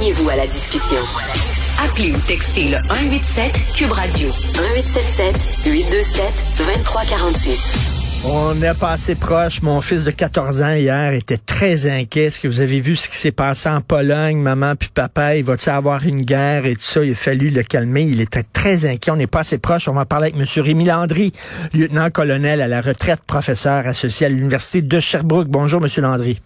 Joignez-vous à la discussion. Appelez ou textez le 187 Cube Radio 1877 827 2346. On est passé proche. Mon fils de 14 ans hier était très inquiet. Est-ce que vous avez vu ce qui s'est passé en Pologne, maman puis papa? Il va-t-il avoir une guerre et tout ça? Il a fallu le calmer. Il était très inquiet. On n'est pas assez proche. On va parler avec M. Rémi Landry, lieutenant-colonel à la retraite, professeur associé à l'Université de Sherbrooke. Bonjour, M. Landry.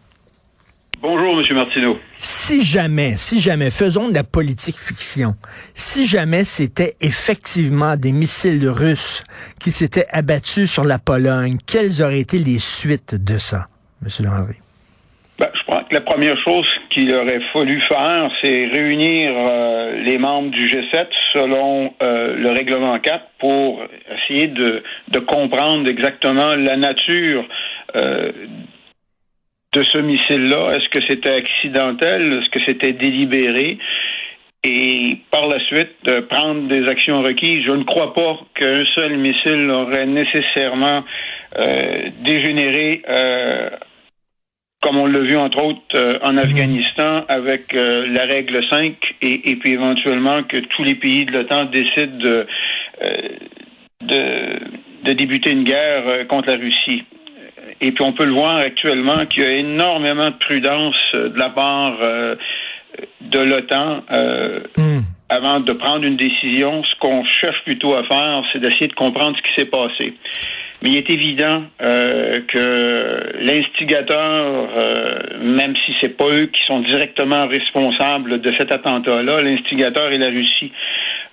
Bonjour, M. Martineau. Si jamais, si jamais, faisons de la politique fiction, si jamais c'était effectivement des missiles russes qui s'étaient abattus sur la Pologne, quelles auraient été les suites de ça, M. Landry? Ben, je crois que la première chose qu'il aurait fallu faire, c'est réunir euh, les membres du G7 selon euh, le règlement 4 pour essayer de, de comprendre exactement la nature euh, de ce missile-là. Est-ce que c'était accidentel? Est-ce que c'était délibéré? Et par la suite, de prendre des actions requises. Je ne crois pas qu'un seul missile aurait nécessairement euh, dégénéré, euh, comme on l'a vu entre autres euh, en Afghanistan, avec la règle 5, et, puis éventuellement que tous les pays de l'OTAN décident de, de, de débuter une guerre contre la Russie. Et puis on peut le voir actuellement qu'il y a énormément de prudence euh, de la part euh, de l'OTAN euh, mm. avant de prendre une décision. Ce qu'on cherche plutôt à faire, c'est d'essayer de comprendre ce qui s'est passé. Mais il est évident euh, que l'instigateur, euh, même si c'est pas eux qui sont directement responsables de cet attentat-là, l'instigateur est la Russie.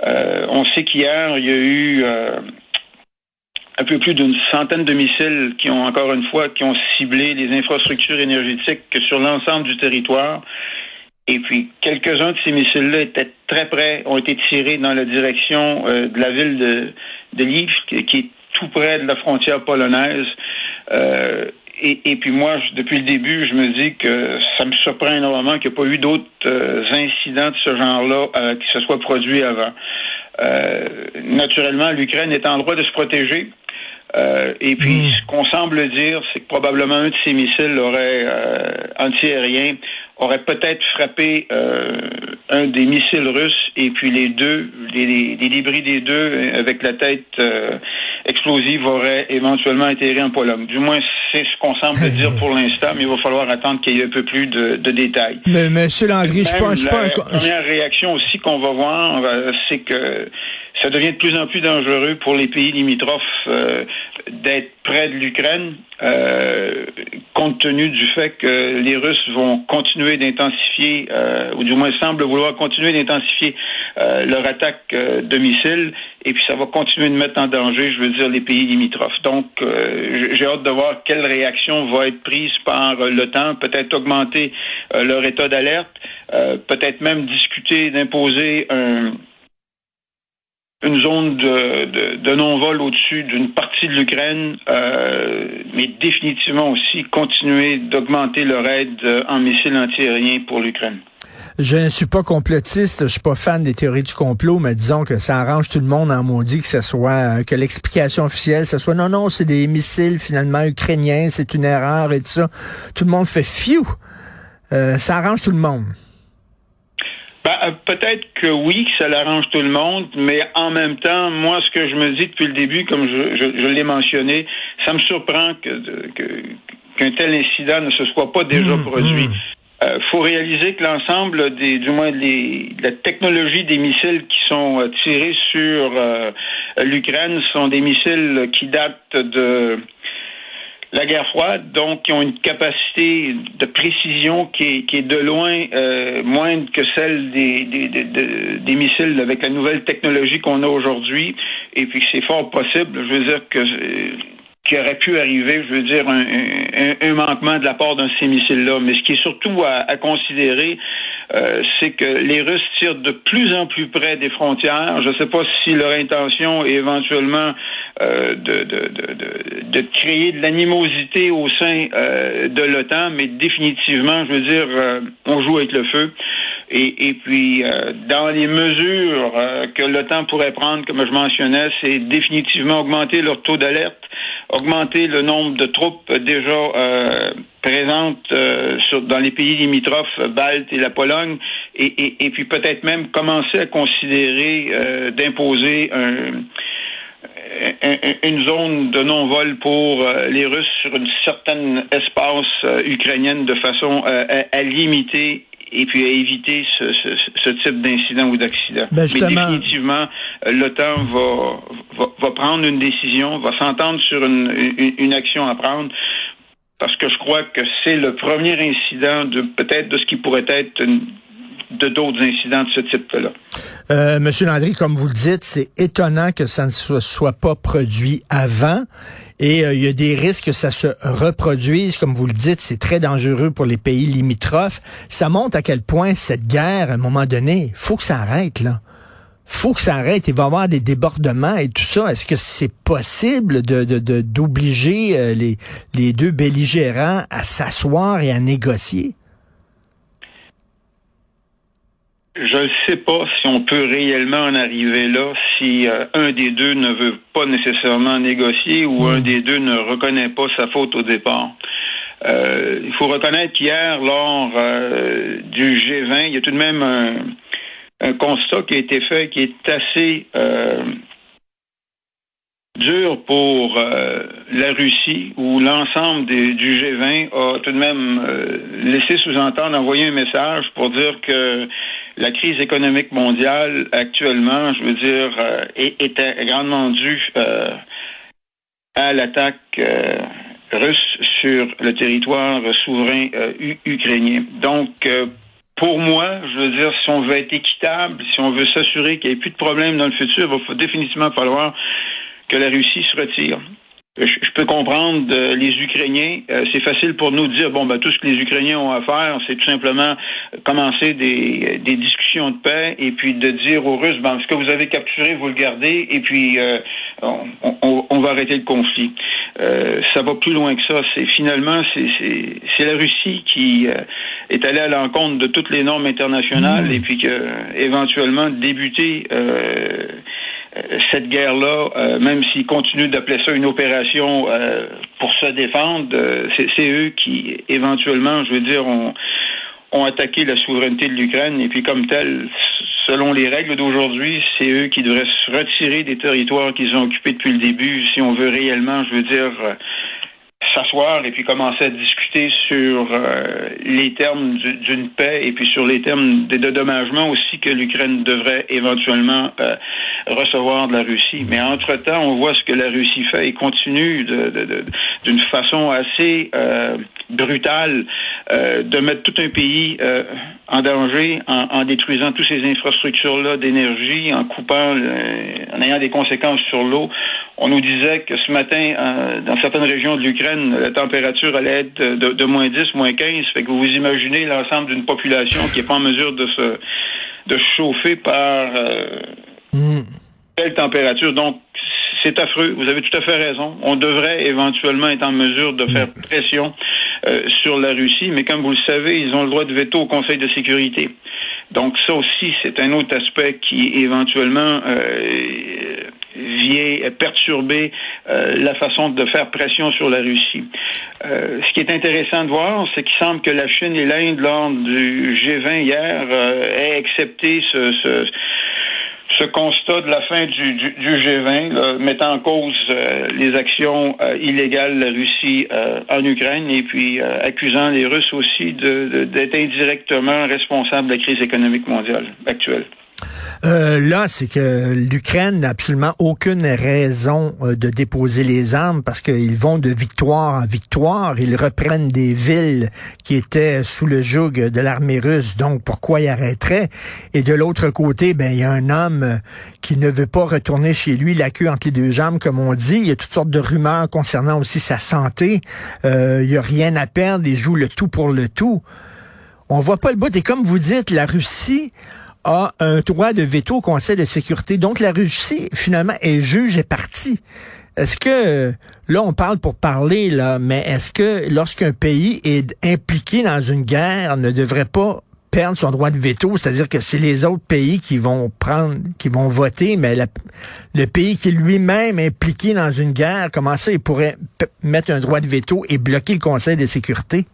Euh, on sait qu'hier, il y a eu un peu plus d'une centaine de missiles qui ont encore une fois qui ont ciblé les infrastructures énergétiques sur l'ensemble du territoire. Et puis quelques-uns de ces missiles-là étaient très près, ont été tirés dans la direction euh, de la ville de, de Lviv, qui est tout près de la frontière polonaise. Euh, et, puis moi, depuis le début, je me dis que ça me surprend énormément qu'il n'y ait pas eu d'autres euh, incidents de ce genre-là euh, qui se soient produits avant. Naturellement, l'Ukraine est en droit de se protéger. Euh, et puis, mm. ce qu'on semble dire, c'est que probablement un de ces missiles aurait euh, antiaérien aurait peut-être frappé euh, un des missiles russes et puis les deux, les, les, débris des deux avec la tête euh, explosive auraient éventuellement atterri en Pologne. Du moins, c'est ce qu'on semble dire pour l'instant, mais il va falloir attendre qu'il y ait un peu plus de, de détails. Mais Monsieur Landry, je pense pas. La première réaction aussi qu'on va voir, euh, c'est que ça devient de plus en plus dangereux pour les pays limitrophes euh, d'être près de l'Ukraine, euh, compte tenu du fait que les Russes vont continuer d'intensifier, euh, ou du moins semblent vouloir continuer d'intensifier euh, leur attaque euh, de missiles, et puis ça va continuer de mettre en danger, je veux dire, les pays limitrophes. Donc, euh, j'ai hâte de voir quelle réaction va être prise par l'OTAN, peut-être augmenter leur état d'alerte, peut-être même discuter d'imposer un une zone de, de, de non-vol au-dessus d'une partie de l'Ukraine, euh, mais définitivement aussi continuer d'augmenter leur aide euh, en missiles antiaériens pour l'Ukraine. Je ne suis pas complotiste, je suis pas fan des théories du complot, mais disons que ça arrange tout le monde en maudit que ce soit euh, que l'explication officielle, ce soit non, non, c'est des missiles finalement ukrainiens, c'est une erreur et tout ça. Tout le monde fait fiou. Euh, ça arrange tout le monde. Ben, euh, peut-être que oui, que ça l'arrange tout le monde, mais en même temps, moi, ce que je me dis depuis le début, comme je, je, je l'ai mentionné, ça me surprend que, que, qu'un tel incident ne se soit pas déjà mmh, produit. Mmh. Euh, faut réaliser que l'ensemble des, du moins les, la technologie des missiles qui sont euh, tirés sur euh, l'Ukraine sont des missiles qui datent de la guerre froide, donc qui ont une capacité de précision qui est, qui est de loin euh, moindre que celle des, des, des, des, missiles avec la nouvelle technologie qu'on a aujourd'hui. Et puis c'est fort possible, je veux dire que qui aurait pu arriver, je veux dire, un, un, un manquement de la part d'un de ces missiles-là. Mais ce qui est surtout à, à considérer, euh, c'est que les Russes tirent de plus en plus près des frontières. Je ne sais pas si leur intention est éventuellement euh, de, de, de, de, créer de l'animosité au sein euh, de l'OTAN, mais définitivement, je veux dire, on joue avec le feu. Et, et puis, euh, dans les mesures que l'OTAN pourrait prendre, comme je mentionnais, c'est définitivement augmenter leur taux d'alerte, augmenter le nombre de troupes déjà euh, présentes euh, sur, dans les pays limitrophes, Baltes et la Pologne, et, et, et puis peut-être même commencer à considérer euh, d'imposer un, une zone de non-vol pour les Russes sur une certaine espace ukrainienne de façon à limiter et puis à éviter ce, ce, ce type d'incident ou d'accident. Ben Mais définitivement, euh, l'OTAN va, va, va, prendre une décision, va s'entendre sur une, une, une, action à prendre. Parce que je crois que c'est le premier incident de peut-être de ce qui pourrait être une, de d'autres incidents de ce type-là. Euh, Monsieur Landry, comme vous le dites, c'est étonnant que ça ne soit pas produit avant. Et euh, il y a des risques que ça se reproduise. Comme vous le dites, c'est très dangereux pour les pays limitrophes. Ça montre à quel point cette guerre, à un moment donné, faut que ça arrête, là faut que ça arrête. Il va y avoir des débordements et tout ça. Est-ce que c'est possible de, d'obliger euh, les, les deux belligérants à s'asseoir et à négocier? Je ne sais pas si on peut réellement en arriver là si euh, un des deux ne veut pas nécessairement négocier ou un hmm. des deux ne reconnaît pas sa faute au départ. Euh, il faut reconnaître qu'hier, lors euh, du G20, il y a tout de même un, un, constat qui a été fait qui est assez dur pour euh, la Russie, où l'ensemble du G20 a tout de même euh, laissé sous-entendre, envoyer un message pour dire que la crise économique mondiale actuellement, je veux dire, euh, était grandement due à l'attaque russe sur le territoire souverain ukrainien. Donc, pour moi, je veux dire, si on veut être équitable, si on veut s'assurer qu'il n'y ait plus de problèmes dans le futur, il va définitivement falloir que la Russie se retire. Je peux comprendre les Ukrainiens. Euh, c'est facile pour nous de dire bon ben tout ce que les Ukrainiens ont à faire, c'est tout simplement commencer des, des, discussions de paix et puis de dire aux Russes ben ce que vous avez capturé, vous le gardez et puis euh, on, on, va arrêter le conflit. Euh, ça va plus loin que ça. C'est finalement c'est la Russie qui est allée à l'encontre de toutes les normes internationales mmh. et puis que éventuellement débuter euh, cette guerre-là, euh, même s'ils continuent d'appeler ça une opération euh, pour se défendre, c'est eux qui, éventuellement, je veux dire, ont, ont attaqué la souveraineté de l'Ukraine. Et puis, comme tel, selon les règles d'aujourd'hui, c'est eux qui devraient se retirer des territoires qu'ils ont occupés depuis le début, si on veut réellement, je veux dire, s'asseoir et puis commencer à discuter sur euh, les termes d'une paix et puis sur les termes des dédommagements aussi que l'Ukraine devrait éventuellement euh, recevoir de la Russie. Mais entre-temps, on voit ce que la Russie fait et continue d'une façon assez euh, brutale de mettre tout un pays en danger en, en, détruisant toutes ces infrastructures-là d'énergie, en coupant, en ayant des conséquences sur l'eau. On nous disait que ce matin, dans certaines régions de l'Ukraine, la température allait être de, moins 10, moins 15. Fait que vous vous imaginez l'ensemble d'une population qui n'est pas en mesure de se de chauffer par euh, hmm. telle température. Donc, c'est affreux. Vous avez tout à fait raison. On devrait éventuellement être en mesure de faire hmm. pression euh, sur la Russie, mais comme vous le savez, ils ont le droit de veto au Conseil de sécurité. Donc ça aussi, c'est un autre aspect qui éventuellement euh, vient perturber euh, la façon de faire pression sur la Russie. Euh, ce qui est intéressant de voir, c'est qu'il semble que la Chine et l'Inde, lors du G20 hier, aient accepté ce, ce ce constat de la fin du, G20, mettant en cause euh, les actions euh, illégales de la Russie euh, en Ukraine et puis accusant les Russes aussi d'être indirectement responsables de la crise économique mondiale actuelle. Euh, là, c'est que l'Ukraine n'a absolument aucune raison euh, de déposer les armes parce qu'ils vont de victoire en victoire. Ils reprennent des villes qui étaient sous le joug de l'armée russe. Donc, pourquoi ils arrêteraient? Et de l'autre côté, ben, il y a un homme qui ne veut pas retourner chez lui la queue entre les deux jambes, comme on dit. Il y a toutes sortes de rumeurs concernant aussi sa santé. Euh, il y a rien à perdre. Il joue le tout pour le tout. On voit pas le bout. Et comme vous dites, la Russie a un droit de veto au Conseil de sécurité. Donc la Russie, finalement, est juge et partie. Est-ce que, là, on parle pour parler, là, mais est-ce que lorsqu'un pays est impliqué dans une guerre, ne devrait pas perdre son droit de veto, c'est-à-dire que c'est les autres pays qui vont prendre, qui vont voter, mais le pays qui lui-même impliqué dans une guerre, comment ça, il pourrait mettre un droit de veto et bloquer le Conseil de sécurité?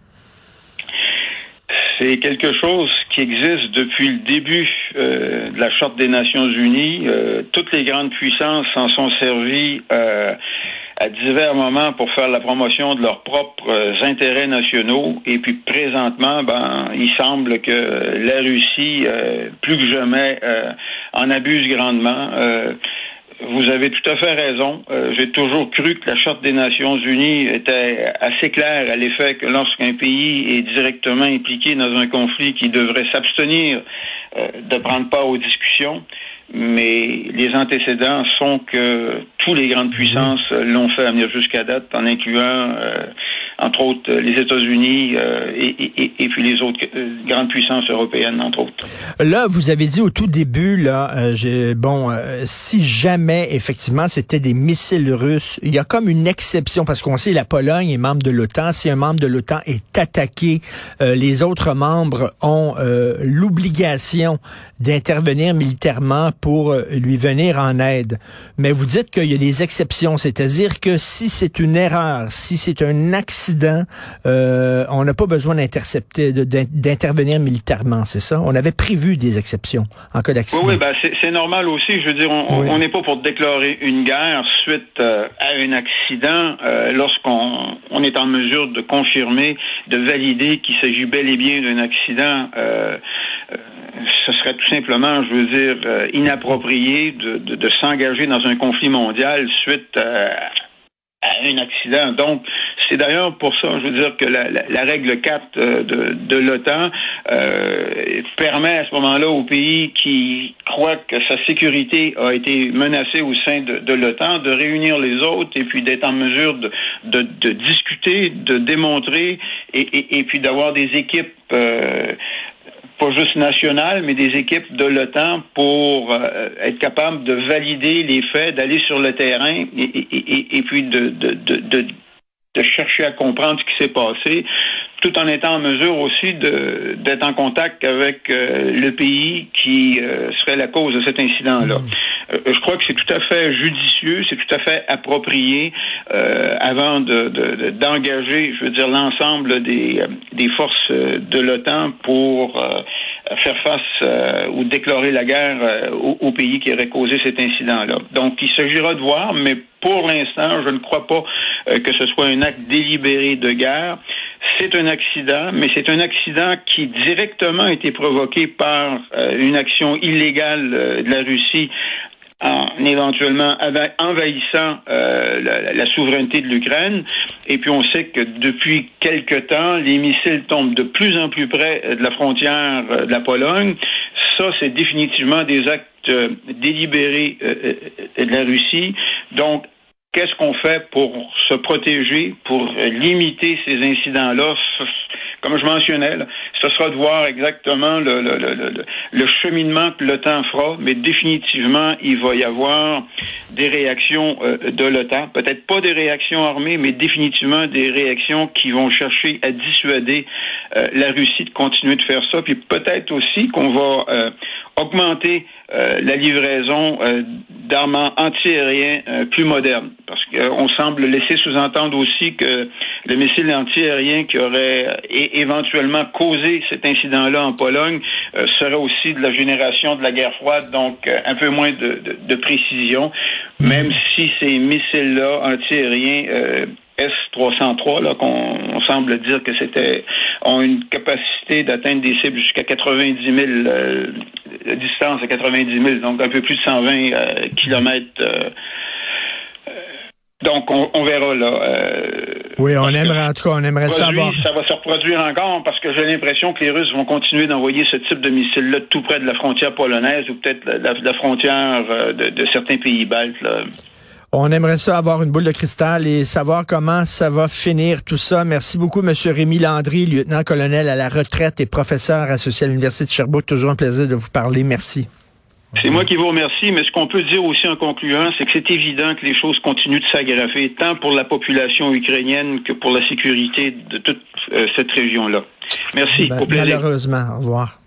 C'est quelque chose qui existe depuis le début euh, de la Charte des Nations Unies. Euh, toutes les grandes puissances s'en sont servies euh, à divers moments pour faire la promotion de leurs propres intérêts nationaux. Et puis présentement, ben, il semble que la Russie, plus que jamais, en abuse grandement. Vous avez tout à fait raison. Euh, j'ai toujours cru que la Charte des Nations Unies était assez claire à l'effet que lorsqu'un pays est directement impliqué dans un conflit, qui devrait s'abstenir euh, de prendre part aux discussions. Mais les antécédents sont que tous les grandes puissances l'ont fait à venir jusqu'à date, en incluant euh, entre autres les États-Unis euh, et, puis les autres euh, grandes puissances européennes, entre autres. Là, vous avez dit au tout début, là, euh, bon, si jamais effectivement c'était des missiles russes, il y a comme une exception parce qu'on sait la Pologne est membre de l'OTAN. Si un membre de l'OTAN est attaqué, les autres membres ont l'obligation d'intervenir militairement pour lui venir en aide. Mais vous dites qu'il y a des exceptions, c'est-à-dire que si c'est une erreur, si c'est un accident euh, on n'a pas besoin d'intercepter, d'intervenir militairement, c'est ça? On avait prévu des exceptions en cas d'accident. Oui, oui ben c'est normal aussi. Je veux dire, on n'est pas pour déclarer une guerre suite euh, à un accident euh, lorsqu'on on est en mesure de confirmer, de valider qu'il s'agit bel et bien d'un accident. ce serait tout simplement, je veux dire, inapproprié de, de s'engager dans un conflit mondial suite un accident. Donc, c'est d'ailleurs pour ça, je veux dire, que la, la, règle 4 euh, de, de l'OTAN euh, permet à ce moment-là au pays qui croit que sa sécurité a été menacée au sein de, de l'OTAN de réunir les autres et puis d'être en mesure de, de, de, discuter, de démontrer et, et, et puis d'avoir des équipes euh, pas juste nationales, mais des équipes de l'OTAN pour euh, être capable de valider les faits, d'aller sur le terrain et, et, et puis de, de, de, de chercher à comprendre ce qui s'est passé, tout en étant en mesure aussi d'être en contact avec euh, le pays qui euh, serait la cause de cet incident-là. Euh, je crois que c'est tout à fait judicieux, c'est tout à fait approprié avant d'engager, je veux dire, l'ensemble des, des forces de l'OTAN pour faire face ou déclarer la guerre au, au, pays qui aurait causé cet incident-là. Donc, il s'agira de voir, mais pour l'instant, je ne crois pas que ce soit un acte délibéré de guerre. C'est un accident, mais c'est un accident qui directement a été provoqué par euh, une action illégale euh, de la Russie en éventuellement envahissant euh, la, souveraineté de l'Ukraine. Et puis on sait que depuis quelque temps, les missiles tombent de plus en plus près de la frontière de la Pologne. Ça, c'est définitivement des actes délibérés de la Russie. Donc, Qu'est-ce qu'on fait pour se protéger, pour limiter ces incidents-là? Comme je mentionnais, ce sera de voir exactement le, le, le, le cheminement que l'OTAN fera, mais définitivement, il va y avoir des réactions euh, de l'OTAN. Peut-être pas des réactions armées, mais définitivement des réactions qui vont chercher à dissuader euh, la Russie de continuer de faire ça. Puis peut-être aussi qu'on va euh, augmenter la livraison d'armes antiaériens plus modernes. Parce qu'on semble laisser sous-entendre aussi que le missile antiaérien qui aurait éventuellement causé cet incident-là en Pologne serait aussi de la génération de la guerre froide, donc un peu moins de, de précision, même si ces missiles-là antiaériens S-303, là, qu'on semble dire que c'était, ont une capacité d'atteindre des cibles jusqu'à 90 000, euh, distance à 90 000, donc un peu plus de 120 euh, kilomètres. Euh, donc, on, verra là. oui, on aimerait en tout cas, on aimerait savoir. Ça va se reproduire encore parce que j'ai l'impression que les Russes vont continuer d'envoyer ce type de missiles-là tout près de la frontière polonaise ou peut-être la, la, frontière de, de, certains pays baltes. Là. On aimerait ça avoir une boule de cristal et savoir comment ça va finir tout ça. Merci beaucoup, M. Rémi Landry, lieutenant-colonel à la retraite et professeur associé à l'Université de Sherbrooke. Toujours un plaisir de vous parler. Merci. C'est moi qui vous remercie, mais ce qu'on peut dire aussi en concluant, c'est que c'est évident que les choses continuent de s'aggraver, tant pour la population ukrainienne que pour la sécurité de toute euh, cette région-là. Merci. Ben, malheureusement. Au revoir.